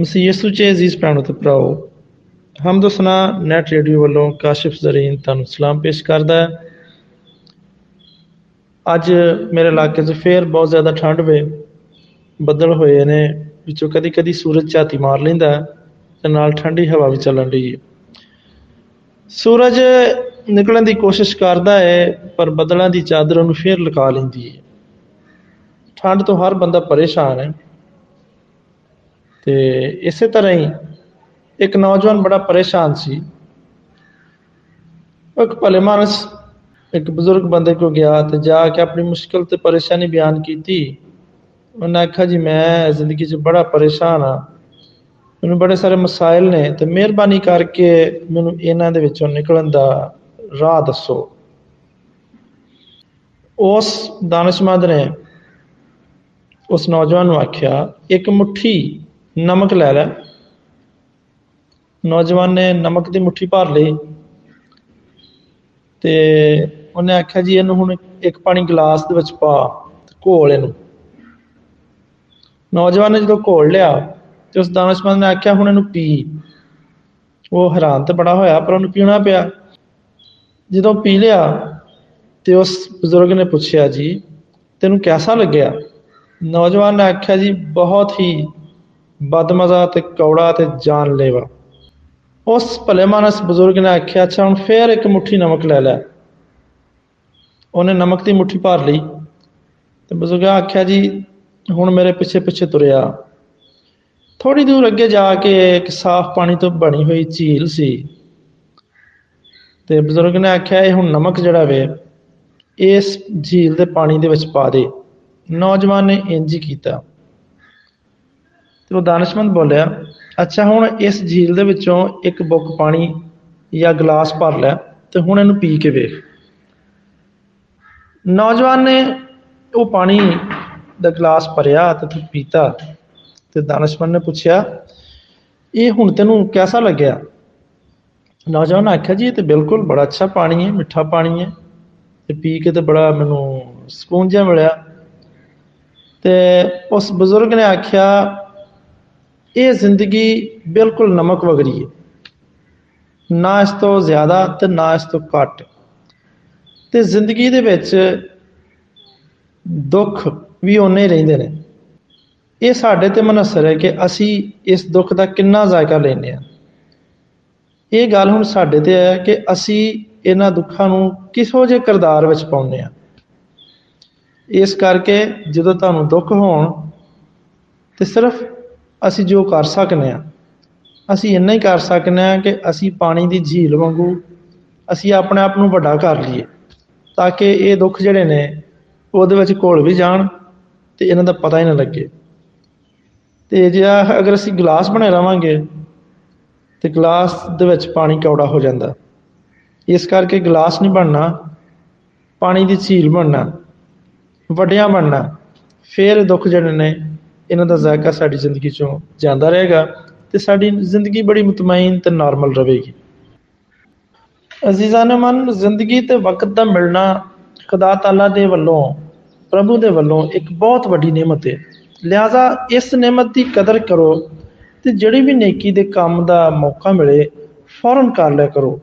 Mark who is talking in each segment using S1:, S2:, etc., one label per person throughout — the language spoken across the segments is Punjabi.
S1: ਮਸੀਹ ਯਿਸੂ ਚ ਅਜ਼ੀਜ਼ ਭੈਣੋ ਤੇ ਭਰਾਓ ਹਮਦ ਸਨਾ ਨੈਟ ਰੇਡੀਓ ਵੱਲੋਂ ਕਾਸ਼ਿਫ ਜ਼ਰੀਨ ਤੁਹਾਨੂੰ ਸਲਾਮ ਪੇਸ਼ ਕਰਦਾ ਹੈ। ਅੱਜ ਮੇਰੇ ਇਲਾਕੇ 'ਚ ਫੇਰ ਬਹੁਤ ਜ਼ਿਆਦਾ ਠੰਡ ਵੇ, ਬੱਦਲ ਹੋਏ ਨੇ, ਵਿੱਚੋਂ ਕਦੀ ਕਦੀ ਸੂਰਜ ਝਾਤੀ ਮਾਰ ਲੈਂਦਾ ਤੇ ਨਾਲ ਠੰਡੀ ਹਵਾ ਵੀ ਚੱਲਣ ਰਹੀ ਹੈ। ਸੂਰਜ ਨਿਕਲਣ ਦੀ ਕੋਸ਼ਿਸ਼ ਕਰਦਾ ਹੈ, ਪਰ ਬੱਦਲਾਂ ਦੀ ਚਾਦਰ ਉਹਨੂੰ ਫੇਰ ਲਗਾ ਲੈਂਦੀ ਹੈ। ਠੰਡ ਤੋਂ ਹਰ ਬੰਦਾ ਪਰੇਸ਼ਾਨ ਹੈ। ਤੇ ਇਸੇ ਤਰ੍ਹਾਂ ਹੀ ਇੱਕ ਨੌਜਵਾਨ ਬੜਾ ਪਰੇਸ਼ਾਨ ਸੀ। ਇੱਕ ਭਲੇ ਮਾਨਸ, ਇੱਕ ਬਜ਼ੁਰਗ ਬੰਦੇ ਕੋ ਗਿਆ ਤੇ ਜਾ ਕੇ ਆਪਣੀ ਮੁਸ਼ਕਲ ਤੇ ਪਰੇਸ਼ਾਨੀ ਬਿਆਨ ਕੀਤੀ। ਉਹਨਾਂ ਆਖਿਆ, ਜੀ, ਮੈਂ ਜ਼ਿੰਦਗੀ 'ਚ ਬੜਾ ਪਰੇਸ਼ਾਨ ਆ ਮੈਨੂੰ ਬੜੇ ਸਾਰੇ ਮਸਾਇਲ ਨੇ ਤੇ ਮਿਹਰਬਾਨੀ ਕਰਕੇ ਮੈਨੂੰ ਇਹਨਾਂ ਦੇ ਵਿੱਚੋਂ ਨਿਕਲਣ ਦਾ ਰਾਹ ਦੱਸੋ। ਉਸ ਦਾਨਸ਼ਮੰਦ ਨੇ ਉਸ ਨੌਜਵਾਨ ਨੂੰ ਆਖਿਆ, ਇੱਕ ਮੁਠੀ ਨਮਕ ਲੈ ਲੈ। ਨੌਜਵਾਨ ਨੇ ਨਮਕ ਦੀ ਮੁਠੀ ਭਰ ਲਈ ਤੇ ਉਹਨੇ ਆਖਿਆ ਜੀ ਇਹਨੂੰ ਹੁਣ ਇੱਕ ਪਾਣੀ ਗਲਾਸ ਦੇ ਵਿੱਚ ਪਾ ਘੋਲ ਇਹਨੂੰ। ਨੌਜਵਾਨ ਨੇ ਜਦੋਂ ਘੋਲ ਲਿਆ ਤੇ ਉਸ ਦਾਨਸ਼ਮੰਦ ਨੇ ਆਖਿਆ ਹੁਣ ਇਹਨੂੰ ਪੀ। ਉਹ ਹੈਰਾਨ ਤੇ ਬੜਾ ਹੋਇਆ ਪਰ ਉਹਨੂੰ ਪੀਣਾ ਪਿਆ। ਜਦੋਂ ਪੀ ਲਿਆ ਤੇ ਉਸ ਬਜ਼ੁਰਗ ਨੇ ਪੁੱਛਿਆ ਜੀ, ਤੈਨੂੰ ਕਿਹਦਾ ਲੱਗਿਆ? ਨੌਜਵਾਨ ਨੇ ਆਖਿਆ ਜੀ, ਬਹੁਤ ਹੀ ਬਦਮਜ਼ਾ ਤੇ ਕੌੜਾ ਤੇ ਜਾਨਲੇਵਾ ਉਸ ਭਲੇ ਮਾਨਸ ਬਜ਼ੁਰਗ ਨੇ ਆਖਿਆ, ਅੱਛਾ, ਹੁਣ ਫੇਰ ਇੱਕ ਮੁਠੀ ਨਮਕ ਲੈ ਲੈ। ਉਹਨੇ ਨਮਕ ਦੀ ਮੁਠੀ ਭਰ ਲਈ ਤੇ ਬਜ਼ੁਰਗ ਆਖਿਆ, ਜੀ, ਹੁਣ ਮੇਰੇ ਪਿੱਛੇ ਪਿੱਛੇ ਤੁਰਿਆ। ਥੋੜੀ ਦੂਰ ਅੱਗੇ ਜਾ ਕੇ ਇੱਕ ਸਾਫ਼ ਪਾਣੀ ਤੋਂ ਬਣੀ ਹੋਈ ਝੀਲ ਸੀ। ਤੇ ਬਜ਼ੁਰਗ ਨੇ ਆਖਿਆ, ਇਹ ਹੁਣ ਨਮਕ ਜਿਹੜਾ ਵੇ, ਇਸ ਝੀਲ ਦੇ ਪਾਣੀ ਦੇ ਵਿੱਚ ਪਾ ਦੇ। ਨੌਜਵਾਨ ਨੇ ਇੰਜ ਹੀ ਕੀਤਾ। ਤੇ ਉਹ ਦਾਨਸ਼ਮੰਦ ਬੋਲਿਆ ਅੱਛਾ, ਹੁਣ ਇਸ ਝੀਲ ਦੇ ਵਿੱਚੋਂ ਇੱਕ ਬੁੱਕ ਪਾਣੀ ਜਾਂ ਗਲਾਸ ਭਰ ਲੈ ਤੇ ਹੁਣ ਇਹਨੂੰ ਪੀ ਕੇ ਵੇਖ। ਨੌਜਵਾਨ ਨੇ ਉਹ ਪਾਣੀ ਦਾ ਗਲਾਸ ਭਰਿਆ ਤੇ ਤੂੰ ਪੀਤਾ ਤੇ ਦਾਨਸ਼ਮੰਦ ਨੇ ਪੁੱਛਿਆ, ਇਹ ਹੁਣ ਤੈਨੂੰ ਕਿਹਦਾ ਲੱਗਿਆ? ਨੌਜਵਾਨ ਨੇ ਆਖਿਆ, ਜੀ, ਇਹ ਤੇ ਬਿਲਕੁਲ ਬੜਾ ਅੱਛਾ ਪਾਣੀ ਹੈ, ਮਿੱਠਾ ਪਾਣੀ ਹੈ ਤੇ ਪੀ ਕੇ ਤੇ ਬੜਾ ਮੈਨੂੰ ਸਕੂਨ ਜਿਹਾ ਮਿਲਿਆ। ਤੇ ਉਸ ਬਜ਼ੁਰਗ ਨੇ ਆਖਿਆ ਇਹ ਜ਼ਿੰਦਗੀ ਬਿਲਕੁਲ ਨਮਕ ਵਗਰੀ ਹੈ। ਨਾ ਇਸ ਤੋਂ ਜ਼ਿਆਦਾ ਤੇ ਨਾ ਇਸ ਤੋਂ ਘੱਟ। ਤੇ ਜ਼ਿੰਦਗੀ ਦੇ ਵਿੱਚ ਦੁੱਖ ਵੀ ਉਹਨੇ ਰਹਿੰਦੇ ਨੇ। ਇਹ ਸਾਡੇ ਤੇ ਮਨਸਰ ਹੈ ਕਿ ਅਸੀਂ ਇਸ ਦੁੱਖ ਦਾ ਕਿੰਨਾ ਜ਼ਾਇਕਾ ਲੈਨੇ ਆ ਇਹ ਗੱਲ ਹੁਣ ਸਾਡੇ ਤੇ ਹੈ ਕਿ ਅਸੀਂ ਇਹਨਾਂ ਦੁੱਖਾਂ ਨੂੰ ਕਿਸੋ ਜੇ ਕਿਰਦਾਰ ਵਿੱਚ ਪਾਉਂਦੇ ਆ ਇਸ ਕਰਕੇ ਜਦੋਂ ਤੁਹਾਨੂੰ ਦੁੱਖ ਹੋਣ ਤੇ ਸਿਰਫ ਅਸੀਂ ਜੋ ਕਰ ਸਕਨੇ ਆ। ਅਸੀਂ ਇੰਨਾ ਹੀ ਕਰ ਸਕਨੇ ਆ ਕਿ ਅਸੀਂ ਪਾਣੀ ਦੀ ਝੀਲ ਵਾਂਗੂ ਅਸੀਂ ਆਪਣੇ ਆਪ ਨੂੰ ਵੱਡਾ ਕਰ ਲਈਏ, ਤਾਂ ਕਿ ਇਹ ਦੁੱਖ ਜਿਹੜੇ ਨੇ ਉਹਦੇ ਵਿੱਚ ਘੁਲ ਵੀ ਜਾਣ ਤੇ ਇਹਨਾਂ ਦਾ ਪਤਾ ਹੀ ਨਾ ਲੱਗੇ। ਤੇ ਜੇ ਅਗਰ ਅਸੀਂ ਗਲਾਸ ਬਣੇ ਰਵਾਂਗੇ, ਤੇ ਗਲਾਸ ਦੇ ਵਿੱਚ ਪਾਣੀ ਕੌੜਾ ਹੋ ਜਾਂਦਾ। ਇਸ ਕਰਕੇ ਗਲਾਸ ਨਹੀਂ ਬਣਨਾ, ਪਾਣੀ ਦੀ ਝੀਲ ਬਣਨਾ, ਵੱਡਿਆਂ ਬਣਨਾ, ਫਿਰ ਦੁੱਖ ਜਿਹੜੇ ਨੇ ਇਹਨਾਂ ਦਾ ਜ਼ਾਇਕਾ ਸਾਡੀ ਜ਼ਿੰਦਗੀ ਚੋਂ ਜਾਂਦਾ ਰਹੇਗਾ ਤੇ ਸਾਡੀ ਜ਼ਿੰਦਗੀ ਬੜੀ ਮਤਮਈਨ ਤੇ ਨਾਰਮਲ ਰਹੇਗੀ। ਅਜ਼ੀਜ਼ਾਨ ਮਨ ਜ਼ਿੰਦਗੀ ਤੇ ਵਕਤ ਦਾ ਮਿਲਣਾ ਖੁਦਾ ਤਾਲਾ ਦੇ ਵੱਲੋਂ, ਪ੍ਰਭੂ ਦੇ ਵੱਲੋਂ ਇੱਕ ਬਹੁਤ ਵੱਡੀ ਨੇਮਤ ਹੈ। ਲਿਹਾਜ਼ਾ ਇਸ ਨੇਮਤ ਦੀ ਕਦਰ ਕਰੋ ਤੇ ਜਿਹੜੀ ਵੀ ਨੇਕੀ ਦੇ ਕੰਮ ਦਾ ਮੌਕਾ ਮਿਲੇ, ਫੌਰਨ ਕਰ ਲਿਆ ਕਰੋ।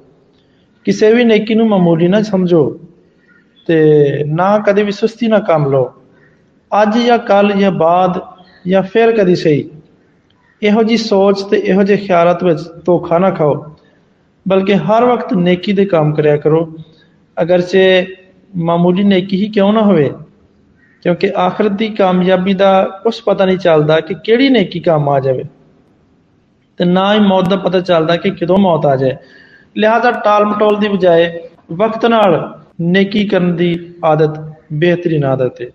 S1: ਕਿਸੇ ਵੀ ਨੇਕੀ ਨੂੰ ਮਾਮੂਲੀ ਨਾ ਸਮਝੋ ਤੇ ਨਾ ਕਦੇ ਵੀ ਸੁਸਤੀ ਨਾ ਕੰਮ ਲਓ। ਅੱਜ ਜਾਂ ਕੱਲ ਜਾਂ ਬਾਅਦ ਜਾਂ ਫਿਰ ਕਦੀ ਸਹੀ। ਇਹੋ ਜੀ ਸੋਚ ਤੇ ਇਹੋ ਜਿਹੇ ਖਿਆਲਾਂ ਵਿੱਚ ਧੋਖਾ ਨਾ ਖਾਓ, ਬਲਕਿ ਹਰ ਵਕਤ ਨੇਕੀ ਦੇ ਕੰਮ ਕਰਿਆ ਕਰੋ। ਅਗਰਚੇ ਮਾਮੂਲੀ ਨੇਕੀ ਹੀ ਕਿਉਂ ਨਾ ਹੋਵੇ? ਕਿਉਂਕਿ ਆਖਰਤ ਦੀ ਕਾਮਯਾਬੀ ਦਾ ਕੁਝ ਪਤਾ ਨਹੀਂ ਚੱਲਦਾ ਕਿ ਕਿਹੜੀ ਨੇਕੀ ਕੰਮ ਆ ਜਾਵੇ। ਤੇ ਨਾ ਹੀ ਮੌਤ ਦਾ ਪਤਾ ਚੱਲਦਾ ਕਿ ਕਦੋਂ ਮੌਤ ਆ ਜਾਏ। ਲਿਹਾਜ਼ਾ ਟਾਲ ਮਟੋਲ ਦੀ ਬਜਾਏ ਵਕਤ ਨਾਲ ਨੇਕੀ ਕਰਨ ਦੀ ਆਦਤ ਬਿਹਤਰੀਨ ਆਦਤ ਹੈ।